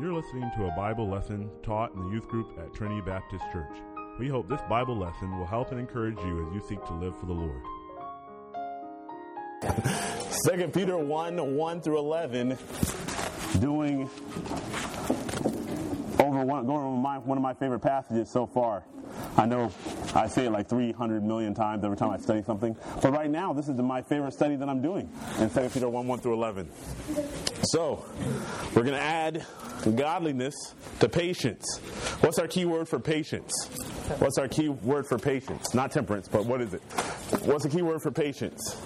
You're listening to a Bible lesson taught in the youth group at Trinity Baptist Church. We hope this Bible lesson will help and encourage you as you seek to live for the Lord. 2 Peter 1 1 through 11, doing over one, going over my, one of my favorite passages so far. I know I say it like 300 million times every time I study something, but right now this is my favorite study that I'm doing in 2 Peter 1 1 through 11. So, we're going to add godliness to patience. What's our key word for patience? What's our key word for patience? Not temperance, but what is it? What's the key word for patience?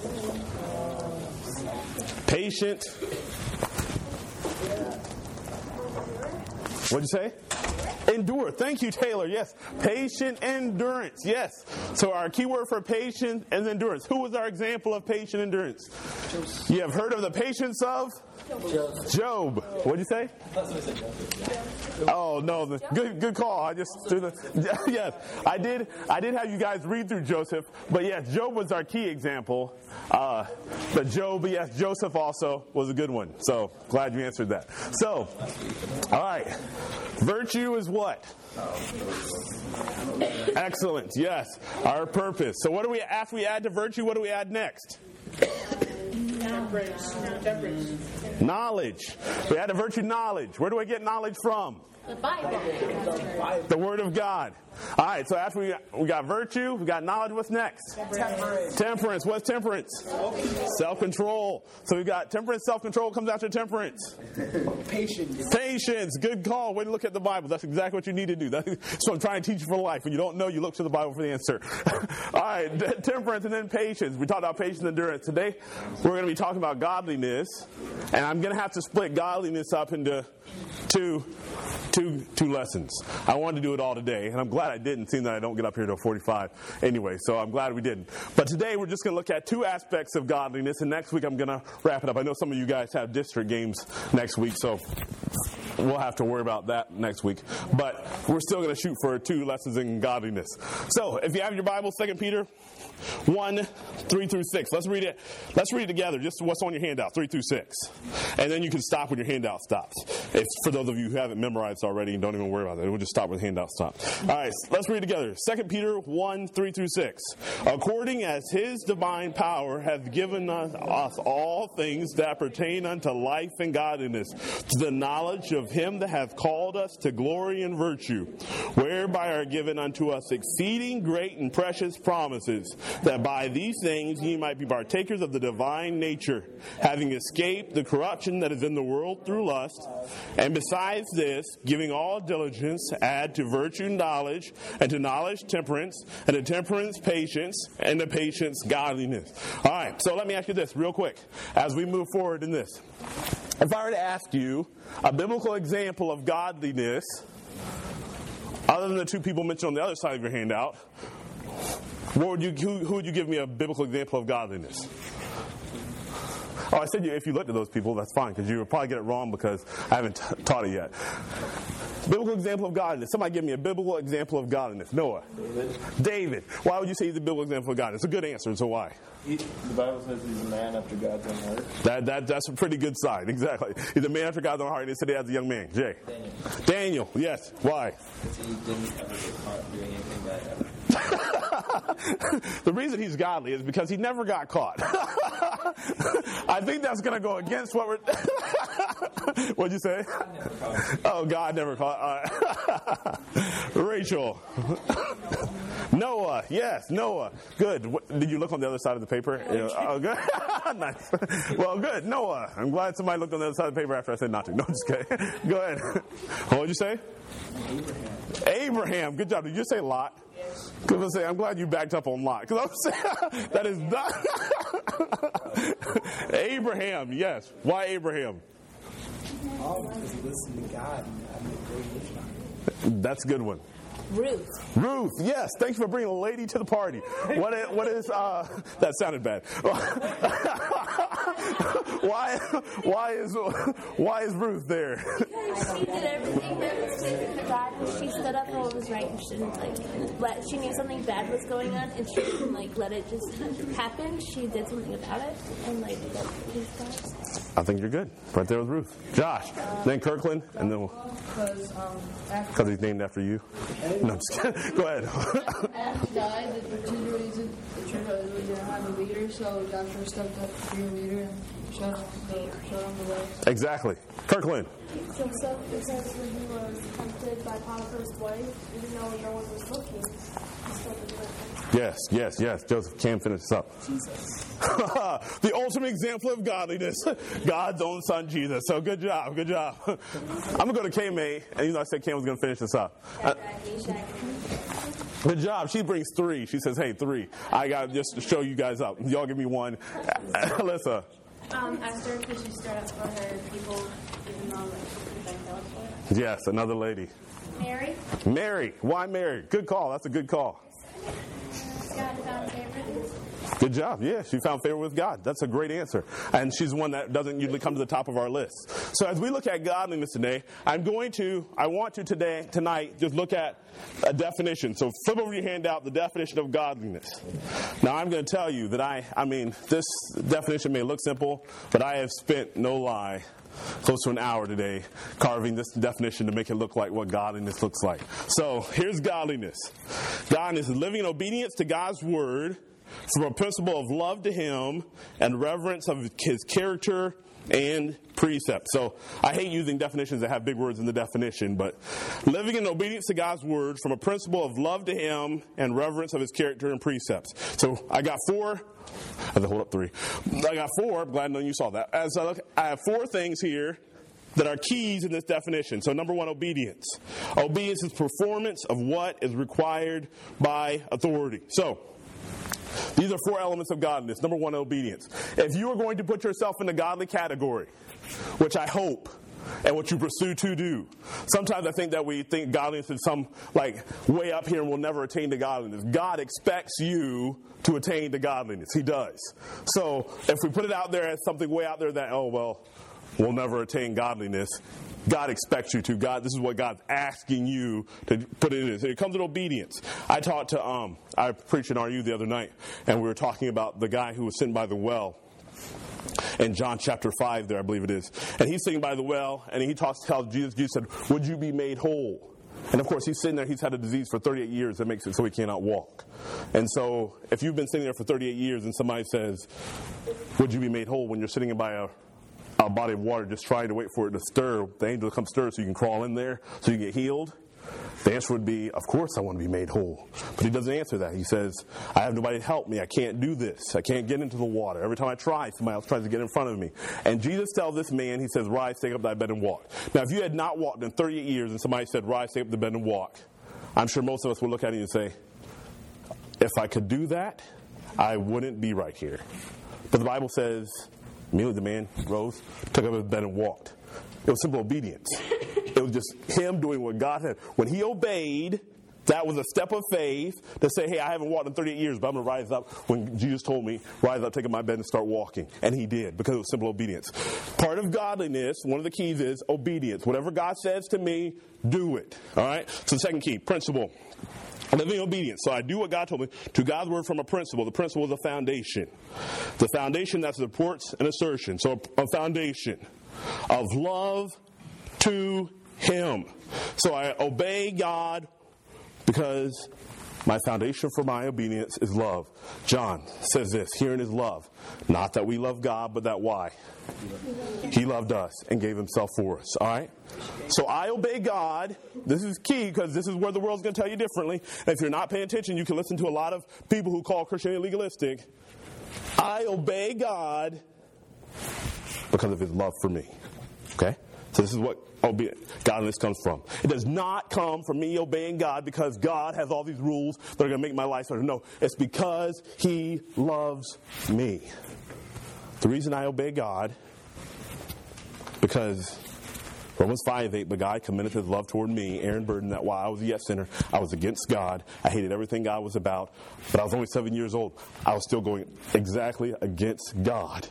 Patient. What'd you say? Endure. Thank you, Taylor. Yes. Patient endurance. Yes. So our key word for patience is endurance. Who was our example of patient endurance? You have heard of the patience of? Job. What'd you say? Oh no, the, good good call. I just threw the yes. I did I did have you guys read through Joseph, but yes, Job was our key example. Uh, but Job, yes, Joseph also was a good one. So glad you answered that. So, all right, virtue is what? Excellent. Yes, our purpose. So what do we after we add to virtue? What do we add next? Temperance. Temperance. Knowledge. We had to virtue knowledge. Where do I get knowledge from? The Bible. The Word of God. All right, so after we got, we got virtue, we got knowledge, what's next? Temperance. Temperance. What's temperance? Self control. So we got temperance, self control comes after temperance. Patience. Patience. Good call. Way to look at the Bible. That's exactly what you need to do. That's what I'm trying to teach you for life. When you don't know, you look to the Bible for the answer. All right, temperance and then patience. We talked about patience and endurance. Today, we're going to be talking about godliness, and I'm going to have to split godliness up into two, two, two lessons. I wanted to do it all today, and I'm glad I didn't, seeing that I don't get up here till 45 anyway. So I'm glad we didn't. But today, we're just going to look at two aspects of godliness, and next week I'm going to wrap it up. I know some of you guys have district games next week, so we'll have to worry about that next week. But we're still going to shoot for two lessons in godliness. So if you have your Bible, 2 Peter 1, 3 through 6. Let's read it. Let's read it together, just what's on your handout, 3 through 6. And then you can stop when your handout stops. If for those of you who haven't memorized already, don't even worry about it. We'll just stop when handout stops. All right, let's read together. 2 Peter 1, 3 through 6. According as his divine power hath given us, us all things that pertain unto life and godliness, to the knowledge of him that hath called us to glory and virtue, whereby are given unto us exceeding great and precious promises, that by these things ye might be partakers of the divine nature, having escaped the corruption that is in the world through lust, and besides this, giving all diligence, add to virtue knowledge, and to knowledge temperance, and to temperance patience, and to patience godliness. All right, so let me ask you this real quick as we move forward in this. If I were to ask you a biblical example of godliness, other than the two people mentioned on the other side of your handout, what would you, who, who would you give me a biblical example of godliness? Oh, I said if you looked at those people, that's fine, because you would probably get it wrong because I haven't t- taught it yet. Biblical example of godliness. Somebody give me a biblical example of godliness. Noah. David. David. Why would you say he's a biblical example of godliness? It's a good answer, so why? He, the Bible says he's a man after God's own heart. That, that, that's a pretty good sign, exactly. He's a man after God's own heart, and he said he has a young man. Jay. Daniel. Daniel, yes. Why? Because he didn't ever get caught doing anything bad ever. the reason he's godly is because he never got caught. I think that's going to go against what we're. What'd you say? Oh, God never caught. All right. Rachel. Noah. Yes, Noah. Good. What- Did you look on the other side of the paper? Yeah, Oh, good. nice. Well, good. Noah. I'm glad somebody looked on the other side of the paper after I said not to. No, just kidding. Go ahead. What would you say? Abraham. Abraham. Good job. Did you say Lot? Yes. Because I say, I'm glad you backed up on Lot. Because I'm saying that is not Abraham. Yes. Why Abraham? Oh, because he listened to God and made a great him. That's a good one. Ruth. Ruth, yes, thanks for bringing a lady to the party. What is, what is uh, that sounded bad. why, why is, why is Ruth there? She did everything that was pleasing to God, and she stood up for what was right, and she didn't like let. She knew something bad was going on, and she didn't like let it just happen. She did something about it, and like that pleased I think you're good. Right there with Ruth. Josh, then Kirkland, and then we'll, Because um, he's named after you. No, I'm just kidding. Go ahead. after he died, the church really didn't, the church really didn't have a leader, so Joshua stepped up to be a leader and showed the, showed him the way. exactly. Kirkland. Joseph, it says when he was tempted by Potiphar's wife, even though no one was looking, he still did the. Yes, yes, yes. Joseph can finish this up. Jesus. the ultimate example of godliness, God's own son Jesus. So good job, good job. I'm gonna go to K May, and you know I said Cam was gonna finish this up. Uh, good job. She brings three. She says, "Hey, three. I got just to show you guys up. Y'all give me one." Alyssa. Um, Esther, because she stood up for her people, even though like, she could have been killed for it. Yes, another lady. Mary, Mary. Why Mary? Good call. That's a good call. God found favor. Good job. Yeah, she found favor with God. That's a great answer. And she's one that doesn't usually come to the top of our list. So as we look at godliness today, I'm going to, I want to today, tonight, just look at a definition. So flip over your handout, the definition of godliness. Now I'm going to tell you that I, I mean, this definition may look simple, but I have spent, no lie, close to an hour today carving this definition to make it look like what godliness looks like. So here's godliness. Godliness is living in obedience to God's word from a principle of love to Him and reverence of His character and precept. So I hate using definitions that have big words in the definition, but living in obedience to God's word from a principle of love to Him and reverence of His character and precepts. So I got four. I have to hold up three. I got four. I'm glad none of you saw that. As I look, I have four things here that are keys in this definition. So, number one, obedience. Obedience is performance of what is required by authority. So, these are four elements of godliness. Number one, obedience. If you are going to put yourself in the godly category, which I hope and what you pursue to do. Sometimes I think that we think godliness is some like way up here and we'll never attain to godliness. God expects you to attain to godliness. He does. So if we put it out there as something way out there that, oh, well, we'll never attain godliness, God expects you to. God, this is what God's asking you to put in. It comes with obedience. I talked to, um, I preached in RU the other night, and we were talking about the guy who was sitting by the well in John chapter 5 there, I believe it is. And he's sitting by the well, and he talks, tells Jesus, Jesus said, would you be made whole? And of course, he's sitting there, he's had a disease for 38 years that makes it so he cannot walk. And so, if you've been sitting there for 38 years and somebody says, Would you be made whole when you're sitting by a, a body of water just trying to wait for it to stir, the angel to come stir so you can crawl in there, so you get healed? The answer would be, Of course, I want to be made whole. But he doesn't answer that. He says, I have nobody to help me. I can't do this. I can't get into the water. Every time I try, somebody else tries to get in front of me. And Jesus tells this man, He says, Rise, take up thy bed and walk. Now, if you had not walked in 38 years and somebody said, Rise, take up the bed and walk, I'm sure most of us would look at you and say, If I could do that, I wouldn't be right here. But the Bible says, immediately the man rose, took up his bed and walked. It was simple obedience. It was just him doing what God had. When he obeyed, that was a step of faith to say, hey, I haven't walked in 38 years, but I'm going to rise up when Jesus told me, rise up, take up my bed, and start walking. And he did because it was simple obedience. Part of godliness, one of the keys is obedience. Whatever God says to me, do it. All right? So the second key, principle. Living obedience. So I do what God told me to God's word from a principle. The principle is a foundation. The foundation that supports an assertion. So a foundation of love to Him. So I obey God because my foundation for my obedience is love. John says this herein is love. Not that we love God, but that why? He loved us and gave himself for us. All right? So I obey God. This is key because this is where the world's going to tell you differently. And if you're not paying attention, you can listen to a lot of people who call Christianity legalistic. I obey God because of his love for me. Okay? So this is what obe- godliness comes from. It does not come from me obeying God because God has all these rules that are going to make my life better. No, it's because he loves me. The reason I obey God, because Romans 5 8, but God commended his love toward me, Aaron Burden, that while I was a yet sinner, I was against God. I hated everything God was about, but I was only seven years old. I was still going exactly against God.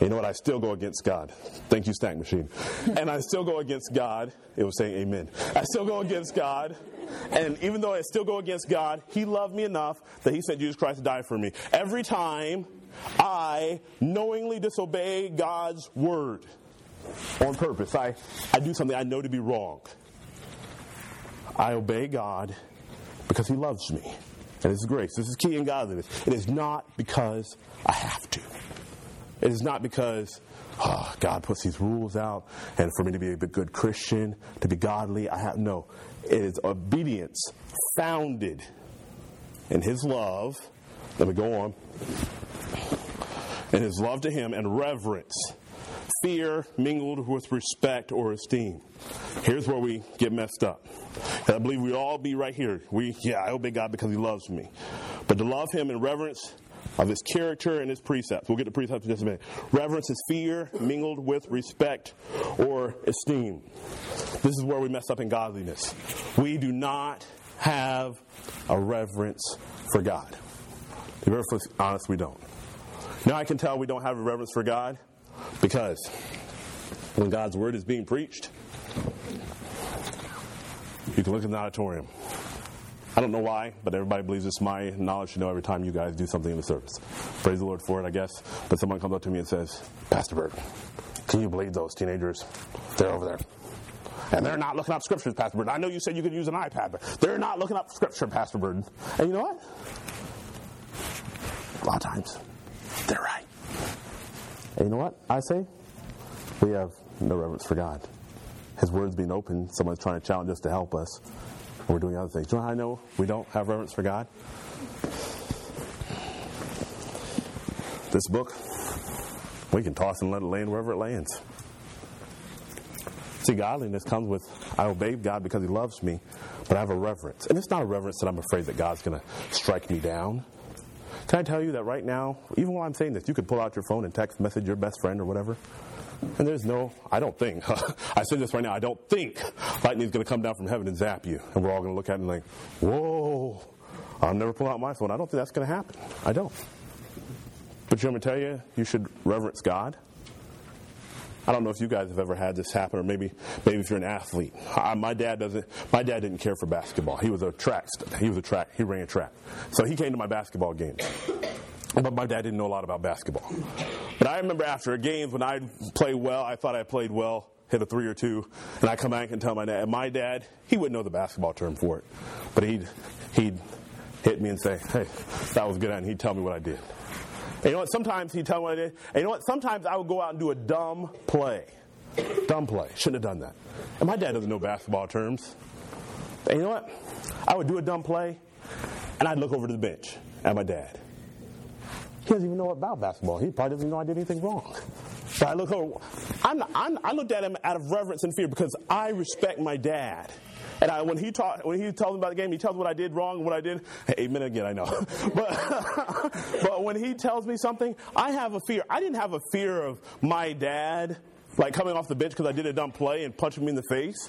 You know what? I still go against God. Thank you, Snack Machine. And I still go against God. It was saying amen. I still go against God. And even though I still go against God, He loved me enough that He sent Jesus Christ to die for me. Every time I knowingly disobey God's word on purpose, I, I do something I know to be wrong. I obey God because He loves me. And this is grace. This is key in godliness. It is not because I have to. It is not because oh, God puts these rules out and for me to be a good Christian, to be godly, I have no. It is obedience founded in His love. Let me go on. In His love to Him and reverence. Fear mingled with respect or esteem. Here's where we get messed up. And I believe we all be right here. We, yeah, I obey God because He loves me. But to love Him in reverence of his character and his precepts. We'll get to precepts in just a minute. Reverence is fear mingled with respect or esteem. This is where we mess up in godliness. We do not have a reverence for God. Be very honest, we don't. Now I can tell we don't have a reverence for God because when God's word is being preached, you can look in the auditorium. I don't know why, but everybody believes it's my knowledge to know every time you guys do something in the service. Praise the Lord for it, I guess. But someone comes up to me and says, Pastor Bird, can you believe those teenagers? They're over there. And they're not looking up scriptures, Pastor Bird. I know you said you could use an iPad, but they're not looking up scripture, Pastor Bird. And you know what? A lot of times, they're right. And you know what I say? We have no reverence for God. His word's being open. Someone's trying to challenge us to help us we're doing other things. Do you know how I know we don't have reverence for God? This book, we can toss and let it land wherever it lands. See, godliness comes with I obey God because He loves me, but I have a reverence. And it's not a reverence that I'm afraid that God's going to strike me down. Can I tell you that right now, even while I'm saying this, you could pull out your phone and text message your best friend or whatever? And there's no, I don't think, I say this right now, I don't think lightning's going to come down from heaven and zap you. And we're all going to look at it and like, whoa, I'll never pull out my phone. I don't think that's going to happen. I don't. But you want to tell you, you should reverence God. I don't know if you guys have ever had this happen, or maybe maybe if you're an athlete. I, my dad doesn't. My dad didn't care for basketball. He was a track. He was a track. He ran track. So he came to my basketball games. But my dad didn't know a lot about basketball. But I remember after a game when I played well, I thought I played well, hit a three or two, and I come back and tell my dad. And my dad, he wouldn't know the basketball term for it, but he'd he'd hit me and say, "Hey, that was good," and he'd tell me what I did. And you know what? Sometimes he'd tell me what I did. And you know what? Sometimes I would go out and do a dumb play. Dumb play. Shouldn't have done that. And my dad doesn't know basketball terms. And you know what? I would do a dumb play, and I'd look over to the bench at my dad. He doesn't even know about basketball. He probably doesn't even know I did anything wrong. But I look over, I'm, I'm, i looked at him out of reverence and fear because I respect my dad. And I, when he taught, when he tells me about the game, he tells me what I did wrong and what I did. Amen again, I know. but, but when he tells me something, I have a fear. I didn't have a fear of my dad like coming off the bench because I did a dumb play and punching me in the face.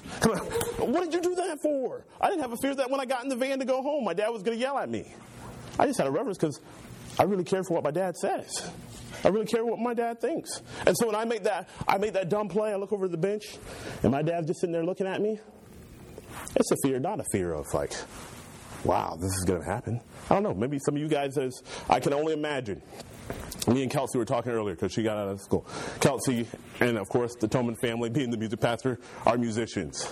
what did you do that for? I didn't have a fear that when I got in the van to go home, my dad was going to yell at me. I just had a reverence because I really care for what my dad says. I really care what my dad thinks. And so when I make that, I make that dumb play, I look over the bench, and my dad's just sitting there looking at me. It's a fear, not a fear of like, wow, this is going to happen. I don't know. Maybe some of you guys, as I can only imagine. Me and Kelsey were talking earlier because she got out of school. Kelsey, and of course the Toman family, being the music pastor, are musicians.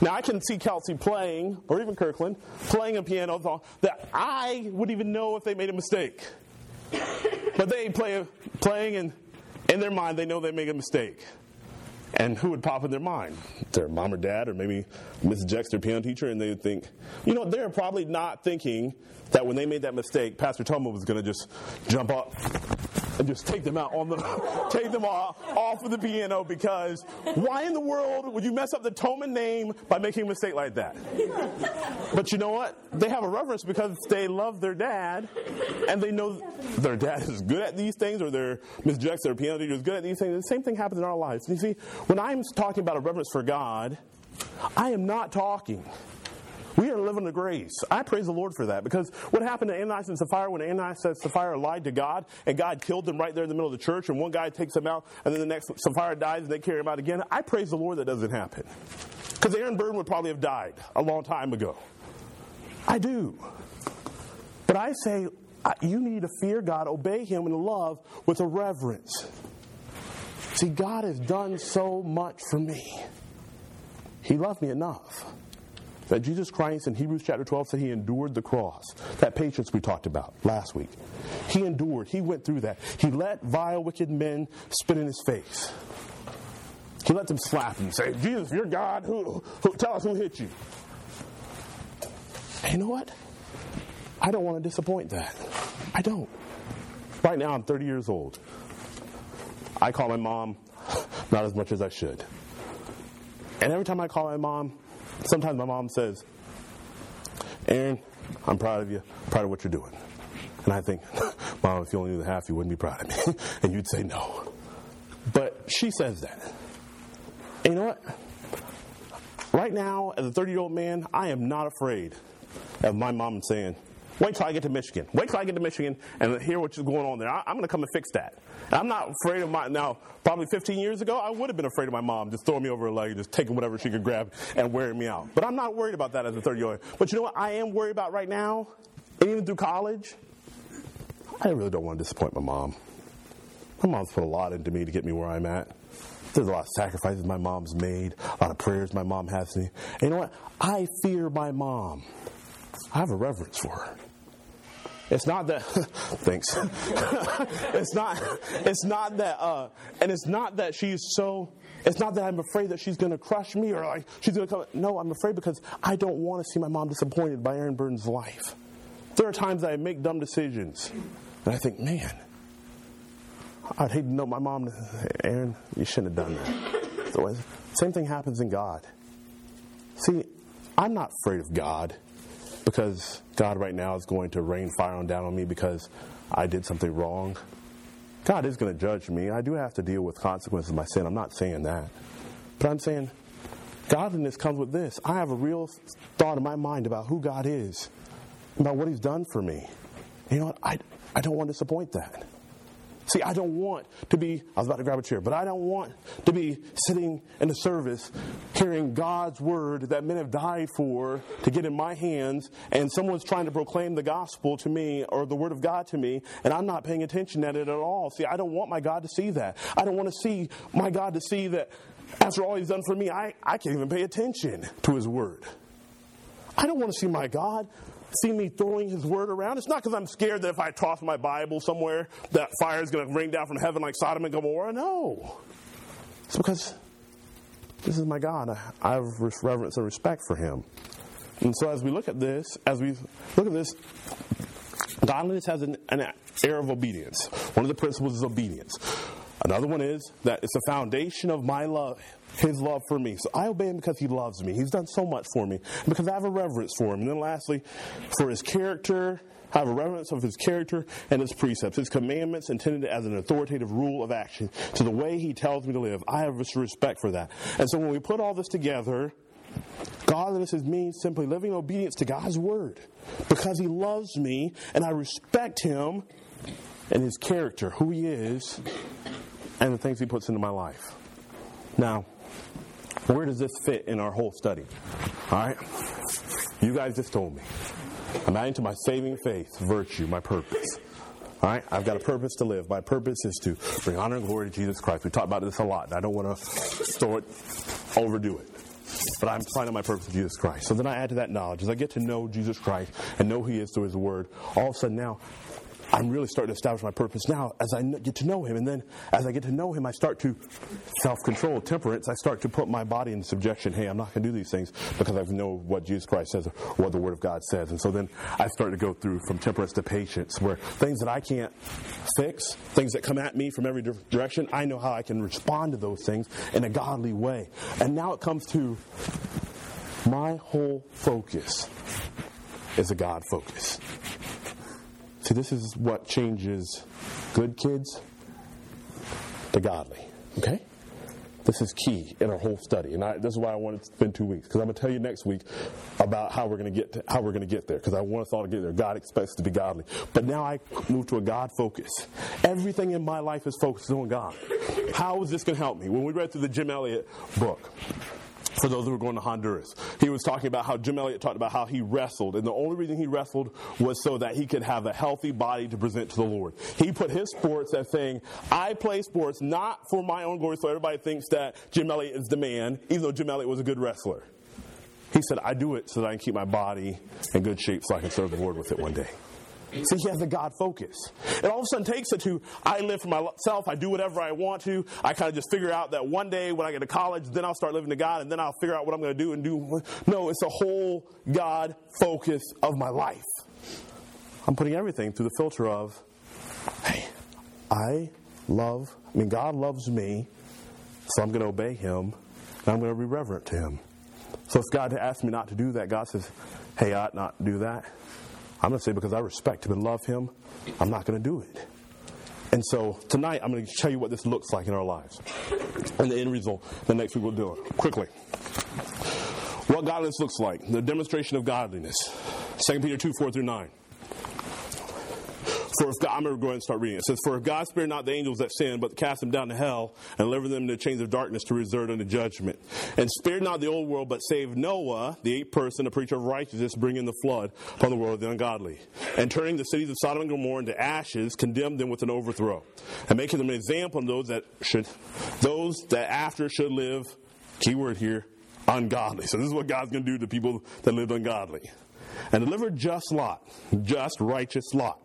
Now I can see Kelsey playing, or even Kirkland, playing a piano song that I would even know if they made a mistake. But they play playing and in their mind they know they make a mistake. And who would pop in their mind? Their mom or dad, or maybe Mrs. Jex, their piano teacher, and they would think, you know, they're probably not thinking that when they made that mistake, Pastor Toma was going to just jump up and just take them out on the take them off off of the piano because why in the world would you mess up the Toman name by making a mistake like that? But you know what? They have a reverence because they love their dad and they know their dad is good at these things or their Miss Jackson, their piano teacher is good at these things. The same thing happens in our lives. You see, when I'm talking about a reverence for God, I am not talking We are living the grace. I praise the Lord for that because what happened to Ananias and Sapphira when Ananias and Sapphira lied to God and God killed them right there in the middle of the church and one guy takes them out and then the next Sapphira dies and they carry him out again. I praise the Lord that doesn't happen. Because Aaron Burton would probably have died a long time ago. I do. But I say, you need to fear God, obey Him in love with a reverence. See, God has done so much for me. He loved me enough that Jesus Christ in Hebrews chapter 12 said he endured the cross. That patience we talked about last week. He endured. He went through that. He let vile, wicked men spit in his face. He let them slap him say, Jesus, you're God. Who, who, tell us who hit you. And you know what? I don't want to disappoint that. I don't. Right now, I'm 30 years old. I call my mom not as much as I should. And every time I call my mom, sometimes my mom says, Aaron, I'm proud of you, proud of what you're doing. And I think, Mom, if you only knew the half, you wouldn't be proud of me. and you'd say no. But she says that. And you know what? Right now, as a 30 year old man, I am not afraid of my mom saying, Wait till I get to Michigan. Wait till I get to Michigan and hear what's going on there. I, am going to come and fix that. And I'm not afraid of my. Now, probably 15 years ago, I would have been afraid of my mom just throwing me over her leg, just taking whatever she could grab and wearing me out. But I'm not worried about that as a 30 year old. But you know what I am worried about right now, and even through college? I really don't want to disappoint my mom. My mom's put a lot into me to get me where I'm at. There's a lot of sacrifices my mom's made, a lot of prayers my mom has me. And you know what? I fear my mom. I have a reverence for her. It's not that. thanks. it's not. It's not that. Uh, and it's not that she's so. It's not that I'm afraid that she's going to crush me or like she's going to come. No, I'm afraid because I don't want to see my mom disappointed by Aaron Burton's life. There are times I make dumb decisions, and I think, man, I'd hate to know my mom. Aaron, you shouldn't have done that. So, same thing happens in God. See, I'm not afraid of God because God right now is going to rain fire on down on me because I did something wrong. God is going to judge me. I do have to deal with consequences of my sin. I'm not saying that. But I'm saying godliness comes with this. I have a real thought in my mind about who God is, about what He's done for me. You know what? I, I don't want to disappoint that. See, I don't want to be, I was about to grab a chair, but I don't want to be sitting in a service hearing God's word that men have died for to get in my hands, and someone's trying to proclaim the gospel to me or the word of God to me, and I'm not paying attention at it at all. See, I don't want my God to see that. I don't want to see my God to see that after all he's done for me, I, I can't even pay attention to his word. I don't want to see my God see me throwing his word around. It's not because I'm scared that if I toss my Bible somewhere, that fire is going to rain down from heaven like Sodom and Gomorrah. No. It's because this is my God. I have reverence and respect for him. And so as we look at this, as we look at this, godliness has an, an air of obedience. One of the principles is obedience. Another one is that it's the foundation of my love his love for me. So I obey him because he loves me. He's done so much for me. Because I have a reverence for him. And then lastly, for his character, I have a reverence of his character and his precepts, his commandments intended as an authoritative rule of action to the way he tells me to live. I have respect for that. And so when we put all this together, godliness is me simply living in obedience to God's word because he loves me and I respect him and his character, who he is, and the things he puts into my life. Now, where does this fit in our whole study? All right? You guys just told me. I'm adding to my saving faith, virtue, my purpose. All right? I've got a purpose to live. My purpose is to bring honor and glory to Jesus Christ. We talk about this a lot, and I don't want to throw it, overdo it. But I'm finding my purpose in Jesus Christ. So then I add to that knowledge. As I get to know Jesus Christ and know He is through His Word, all of a sudden now I'm really starting to establish my purpose now as I get to know Him. And then as I get to know Him, I start to self control, temperance. I start to put my body in subjection. Hey, I'm not going to do these things because I know what Jesus Christ says or what the Word of God says. And so then I start to go through from temperance to patience, where things that I can't fix, things that come at me from every direction, I know how I can respond to those things in a godly way. And now it comes to my whole focus is a God focus. See, this is what changes good kids to godly. Okay? This is key in our whole study, and I, this is why I wanted to spend two weeks because I'm going to tell you next week about how we're going to get how we're going to get there because I want us all to get there. God expects us to be godly, but now I move to a God focus. Everything in my life is focused on God. How is this going to help me? When we read through the Jim Elliot book, for those who were going to Honduras. He was talking about how Jim Elliot talked about how he wrestled, and the only reason he wrestled was so that he could have a healthy body to present to the Lord. He put his sports as saying, I play sports not for my own glory, so everybody thinks that Jim Elliot is the man, even though Jim Elliot was a good wrestler. He said, I do it so that I can keep my body in good shape so I can serve the Lord with it one day. See, he has a God focus. It all of a sudden takes it to I live for myself, I do whatever I want to. I kind of just figure out that one day when I get to college, then I'll start living to God, and then I'll figure out what I'm going to do and do. No, it's a whole God focus of my life. I'm putting everything through the filter of, hey, I love, I mean, God loves me, so I'm going to obey Him, and I'm going to be reverent to Him. So if God asks me not to do that, God says, hey, I ought not do that. I'm going to say because I respect him and love him, I'm not going to do it. And so tonight I'm going to tell you what this looks like in our lives. And the end result, the next week we'll do it. Quickly. What godliness looks like, the demonstration of godliness. 2 Peter 2 4 through 9. For if God, I'm going to go ahead and start reading. It says, For if God spared not the angels that sinned, but cast them down to hell, and delivered them into chains of darkness to reserve unto judgment, and spared not the old world, but saved Noah, the eighth person, a preacher of righteousness, bringing the flood upon the world of the ungodly, and turning the cities of Sodom and Gomorrah into ashes, condemned them with an overthrow, and making them an example of those that should, those that after should live, keyword here, ungodly. So this is what God's going to do to people that lived ungodly. And delivered just Lot, just righteous Lot,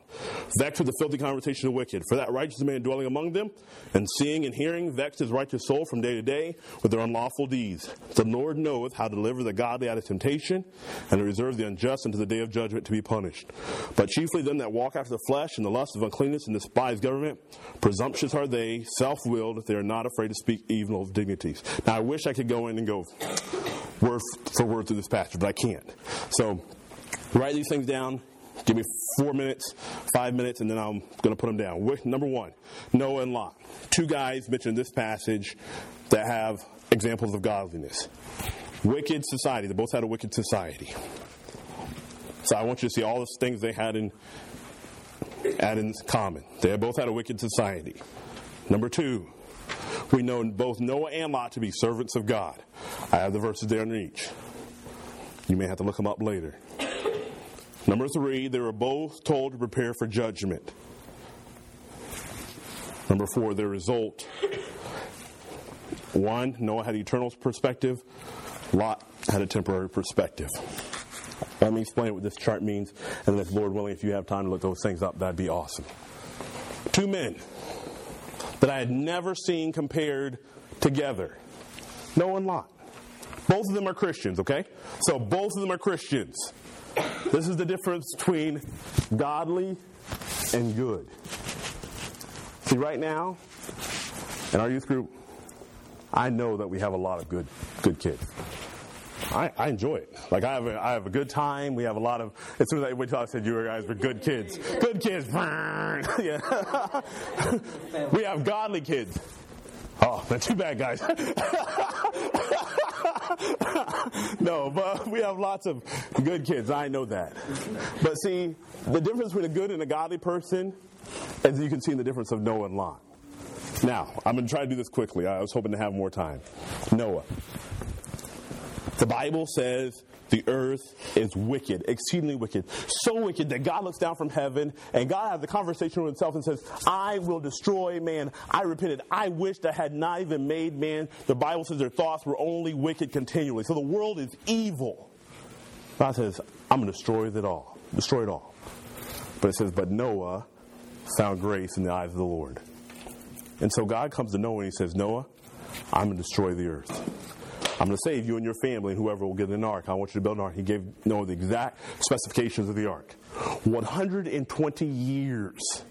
vexed with the filthy conversation of the wicked. For that righteous man dwelling among them, and seeing and hearing, vexed his righteous soul from day to day with their unlawful deeds. The Lord knoweth how to deliver the godly out of temptation, and to reserve the unjust unto the day of judgment to be punished. But chiefly them that walk after the flesh and the lust of uncleanness and despise government, presumptuous are they, self-willed, they are not afraid to speak evil of dignities. Now I wish I could go in and go word for word through this passage, but I can't. So Write these things down. Give me four minutes, five minutes, and then I'm going to put them down. Number one, Noah and Lot. Two guys mentioned this passage that have examples of godliness. Wicked society. They both had a wicked society. So I want you to see all the things they had in, had in common. They both had a wicked society. Number two, we know both Noah and Lot to be servants of God. I have the verses there on each. You may have to look them up later. Number three, they were both told to prepare for judgment. Number four, the result. One, Noah had eternal perspective. Lot had a temporary perspective. Let me explain what this chart means, and if Lord willing, if you have time to look those things up, that'd be awesome. Two men that I had never seen compared together Noah and Lot. Both of them are Christians, okay? So both of them are Christians. This is the difference between godly and good. See, right now, in our youth group, I know that we have a lot of good, good kids. I, I enjoy it. Like I have, a, I have a good time. We have a lot of. As soon as I went to, I said you guys were good kids. Good kids. yeah. we have godly kids. Oh, they're too bad, guys. no, but we have lots of good kids. I know that. But see, the difference between a good and a godly person, as you can see in the difference of Noah and Lot. Now, I'm going to try to do this quickly. I was hoping to have more time. Noah. The Bible says the earth is wicked, exceedingly wicked. So wicked that God looks down from heaven and God has a conversation with himself and says, I will destroy man. I repented. I wished I had not even made man. The Bible says their thoughts were only wicked continually. So the world is evil. God says, I'm going to destroy it all. Destroy it all. But it says, but Noah found grace in the eyes of the Lord. And so God comes to Noah and he says, Noah, I'm going to destroy the earth. I'm going to save you and your family and whoever will get an ark. I want you to build an ark. He gave Noah the exact specifications of the ark. 120 years,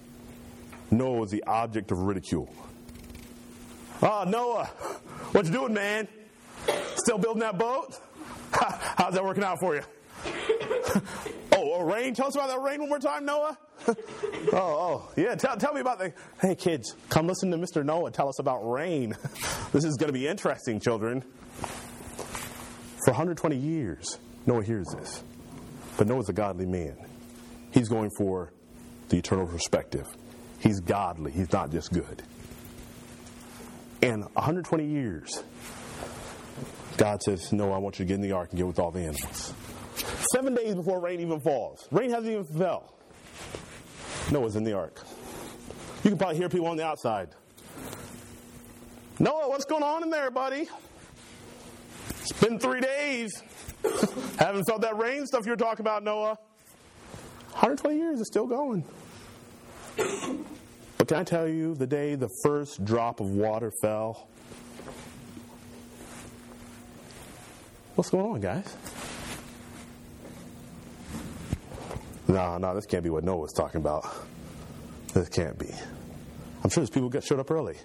Noah was the object of ridicule. Oh, Noah, what you doing, man? Still building that boat? How's that working out for you? oh, Oh, rain. Tell us about that rain one more time, Noah. oh, oh, yeah. Tell, tell me about the. Hey, kids, come listen to Mr. Noah tell us about rain. this is going to be interesting, children. For 120 years, Noah hears this. But Noah's a godly man. He's going for the eternal perspective. He's godly, he's not just good. And 120 years, God says, No, I want you to get in the ark and get with all the animals. Seven days before rain even falls. Rain hasn't even fell. Noah's in the ark. You can probably hear people on the outside. Noah, what's going on in there, buddy? It's been three days. Haven't felt that rain stuff you're talking about, Noah. 120 years is still going. But can I tell you, the day the first drop of water fell, what's going on, guys? No, no, this can't be what Noah was talking about. This can't be. I'm sure there's people that showed up early.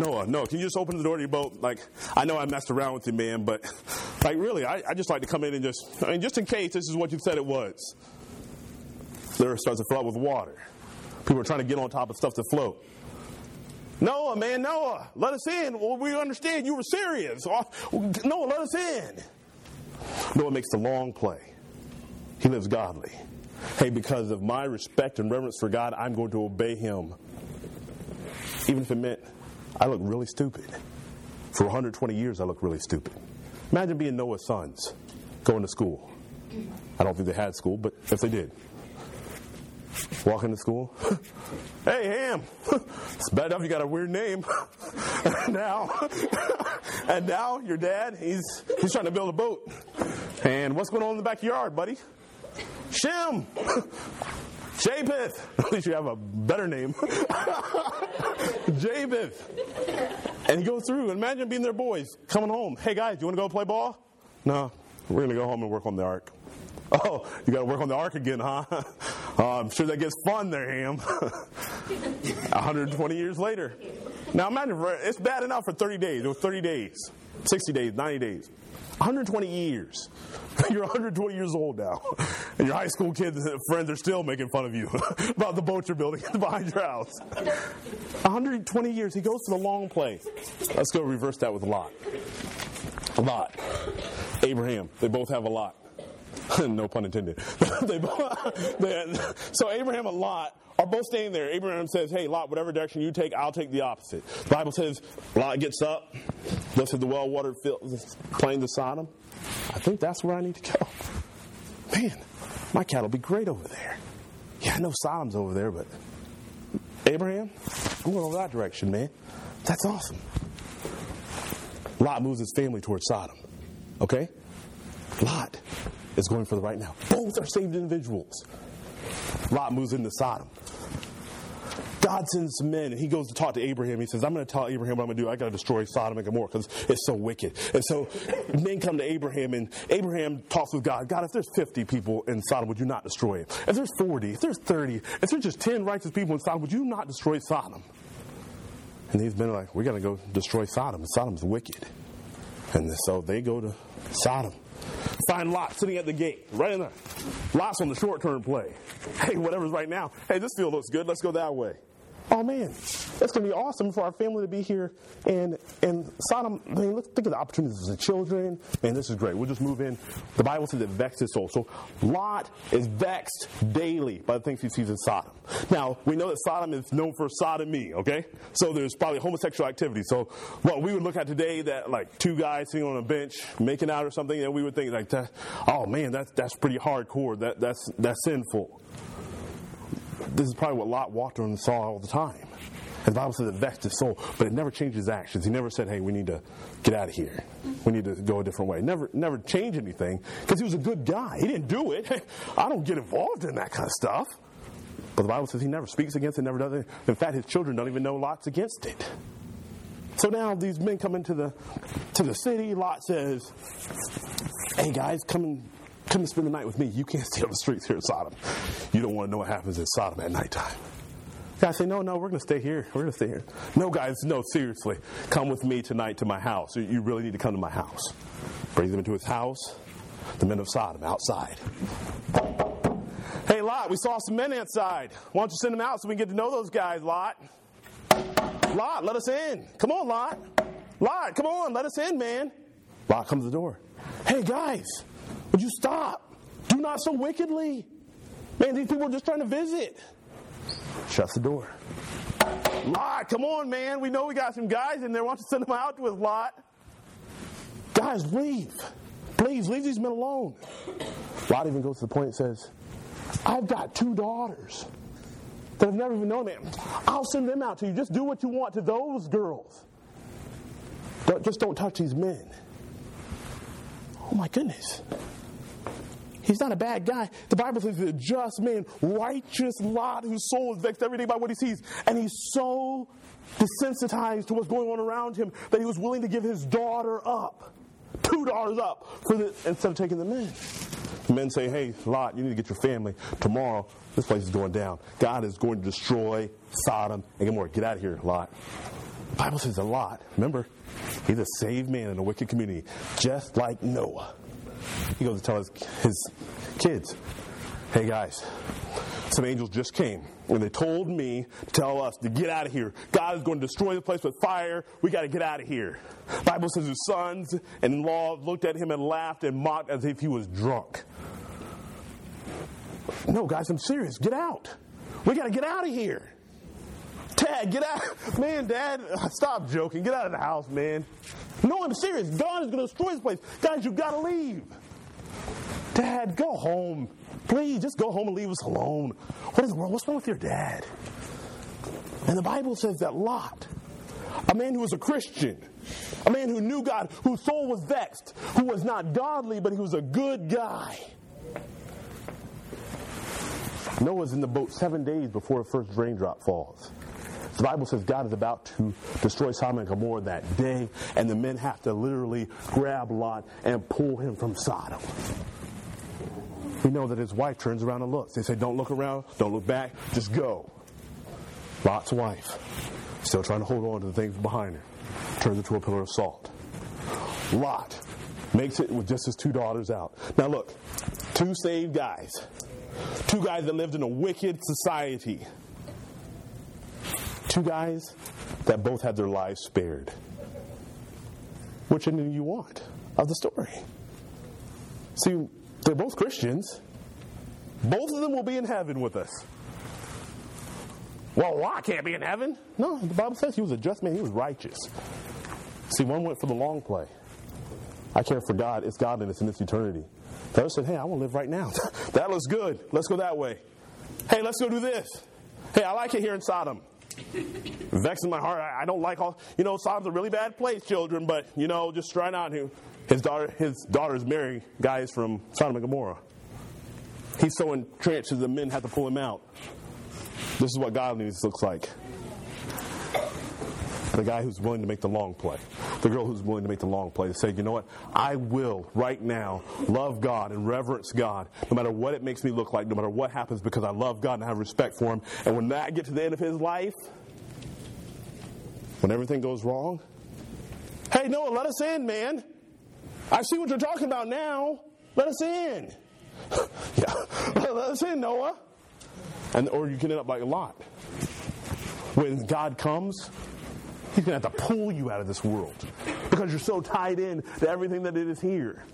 Noah, no, can you just open the door to your boat? Like, I know I messed around with you, man, but like, really, I, I just like to come in and just, I mean, just in case this is what you said it was. There starts to flood with water. People are trying to get on top of stuff to float. Noah, man, Noah, let us in. Well, we understand you were serious. Noah, let us in. Noah makes the long play. He lives godly. Hey, because of my respect and reverence for God, I'm going to obey him. Even if it meant I look really stupid. For 120 years, I look really stupid. Imagine being Noah's sons going to school. I don't think they had school, but if they did, walking to school. hey, Ham, it's bad enough you got a weird name. now, and now your dad, he's he's trying to build a boat. And what's going on in the backyard, buddy? Shem, Japheth. At least you have a better name. Japheth. And he goes through. Imagine being their boys coming home. Hey guys, you want to go play ball? No, we're going to go home and work on the ark. Oh, you got to work on the ark again, huh? Uh, I'm sure that gets fun there, Ham. 120 years later. Now imagine, it's bad enough for 30 days. It was 30 days, 60 days, 90 days. 120 years. You're 120 years old now. And your high school kids and friends are still making fun of you about the boat you're building behind your house. 120 years. He goes to the long play. Let's go reverse that with a Lot. A lot. Abraham. They both have a lot. no pun intended. they, they, so Abraham and Lot are both staying there. Abraham says, Hey, Lot, whatever direction you take, I'll take the opposite. The Bible says Lot gets up, looks at the well watered plain of Sodom. I think that's where I need to go. Man, my cattle be great over there. Yeah, I know Sodom's over there, but Abraham, I'm going over that direction, man. That's awesome. Lot moves his family towards Sodom. Okay? Lot is going for the right now. Both are saved individuals. Lot moves into Sodom. God sends men, and he goes to talk to Abraham. He says, I'm going to tell Abraham what I'm going to do. I got to destroy Sodom and Gomorrah because it's so wicked. And so men come to Abraham, and Abraham talks with God. God, if there's 50 people in Sodom, would you not destroy it? If there's 40, if there's 30, if there's just 10 righteous people in Sodom, would you not destroy Sodom? And these men are like, we got to go destroy Sodom. Sodom's wicked. And so they go to Sodom. Find Lot sitting at the gate, right in there. Lot's on the short term play. Hey, whatever's right now. Hey, this field looks good. Let's go that way oh man, that's going to be awesome for our family to be here. And and Sodom, I mean, look, think of the opportunities as the children. Man, this is great. We'll just move in. The Bible says it vexed his soul. So Lot is vexed daily by the things he sees in Sodom. Now, we know that Sodom is known for sodomy, okay? So there's probably homosexual activity. So what we would look at today that like two guys sitting on a bench making out or something, and we would think like, that, oh man, that's, that's pretty hardcore. That, that's, that's sinful this is probably what Lot walked on and saw all the time. And the Bible says it vexed his soul, but it never changed his actions. He never said, "Hey, we need to get out of here. We need to go a different way." Never, never changed anything because he was a good guy. He didn't do it. I don't get involved in that kind of stuff. But the Bible says he never speaks against it, never does it. In fact, his children don't even know Lot's against it. So now these men come into the to the city. Lot says, "Hey guys, come and Come and spend the night with me. You can't stay on the streets here in Sodom. You don't want to know what happens in Sodom at nighttime. Guys say, no, no, we're going to stay here. We're going to stay here. No, guys, no, seriously. Come with me tonight to my house. You really need to come to my house. Brings them into his house. The men of Sodom outside. Hey, Lot, we saw some men outside. Why don't you send them out so we can get to know those guys, Lot? Lot, let us in. Come on, Lot. Lot, come on, let us in, man. Lot comes to the door. Hey, guys, would you stop? Do not so wickedly. Man, these people are just trying to visit. Shuts the door. Lot, come on, man. We know we got some guys in there. Why don't you send them out with Lot? Guys, leave. Please, leave these men alone. Lot even goes to the point and says, I've got two daughters that have never even known me. I'll send them out to you. Just do what you want to those girls. Don't, just don't touch these men. Oh my goodness. He's not a bad guy. The Bible says he's a just man, righteous Lot whose soul is vexed every day by what he sees. And he's so desensitized to what's going on around him that he was willing to give his daughter up, two daughters up, for the, instead of taking the men. Men say, hey, Lot, you need to get your family. Tomorrow, this place is going down. God is going to destroy Sodom and Gomorrah. Get out of here, Lot. The Bible says a lot. Remember, he's a saved man in a wicked community, just like Noah. He goes to tell his, his kids, hey guys, some angels just came and they told me to tell us to get out of here. God is going to destroy the place with fire. We got to get out of here. Bible says his sons and in-law looked at him and laughed and mocked as if he was drunk. No, guys, I'm serious. Get out. We got to get out of here. Dad, get out. Man, Dad, stop joking. Get out of the house, man. No, I'm serious. God is going to destroy this place. Guys, You've got to leave. Dad, go home. Please, just go home and leave us alone. What is the world? what's wrong with your dad? And the Bible says that Lot, a man who was a Christian, a man who knew God, whose soul was vexed, who was not godly, but he was a good guy. Noah's in the boat seven days before the first raindrop falls. The Bible says God is about to destroy Sodom and Gomorrah that day, and the men have to literally grab Lot and pull him from Sodom. We know that his wife turns around and looks. They say, Don't look around, don't look back, just go. Lot's wife, still trying to hold on to the things behind her, turns into a pillar of salt. Lot makes it with just his two daughters out. Now, look, two saved guys, two guys that lived in a wicked society, two guys that both had their lives spared. Which ending do you want of the story? See, they're both Christians. Both of them will be in heaven with us. Well, Lot can't be in heaven. No, the Bible says he was a just man. He was righteous. See, one went for the long play. I care for God. It's godliness in its eternity. The other said, hey, I want to live right now. that looks good. Let's go that way. Hey, let's go do this. Hey, I like it here in Sodom. Vexing my heart. I, I don't like all. You know, Sodom's a really bad place, children. But you know, just trying out here. His daughter, his daughters marrying guys from Sodom and Gomorrah. He's so entrenched that the men have to pull him out. This is what godliness looks like. The guy who's willing to make the long play. The girl who's willing to make the long play to say, you know what? I will right now love God and reverence God no matter what it makes me look like, no matter what happens because I love God and I have respect for Him. And when I get to the end of his life, when everything goes wrong, hey, Noah, let us in, man. I see what you're talking about now. Let us in. yeah, let us in, Noah. And or you can end up like a Lot. When God comes, He's going to have to pull you out of this world because you're so tied in to everything that it is here,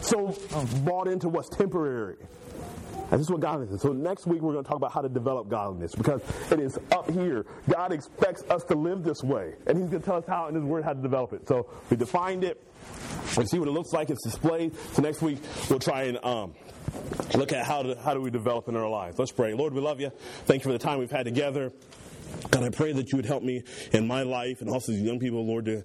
so bought into what's temporary. And this is what godliness is. So next week we're going to talk about how to develop godliness because it is up here. God expects us to live this way, and He's going to tell us how in His Word how to develop it. So we defined it. We see what it looks like. It's displayed. So next week we'll try and um, look at how to, how do we develop in our lives. Let's pray. Lord, we love you. Thank you for the time we've had together. God, I pray that you would help me in my life and also these young people, Lord, to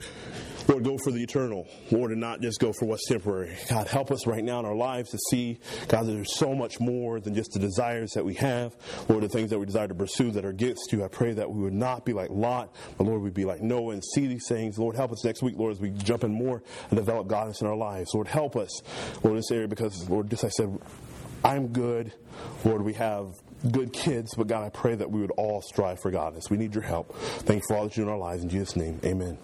Lord, go for the eternal, Lord, and not just go for what's temporary. God, help us right now in our lives to see, God, that there's so much more than just the desires that we have, Lord, the things that we desire to pursue that are against you. I pray that we would not be like Lot, but Lord, we'd be like Noah and see these things. Lord, help us next week, Lord, as we jump in more and develop godliness in our lives. Lord, help us, Lord, in this area because, Lord, just I said, I'm good. Lord, we have good kids, but God, I pray that we would all strive for godliness. We need your help. Thank you for all that you do in our lives. In Jesus' name, amen.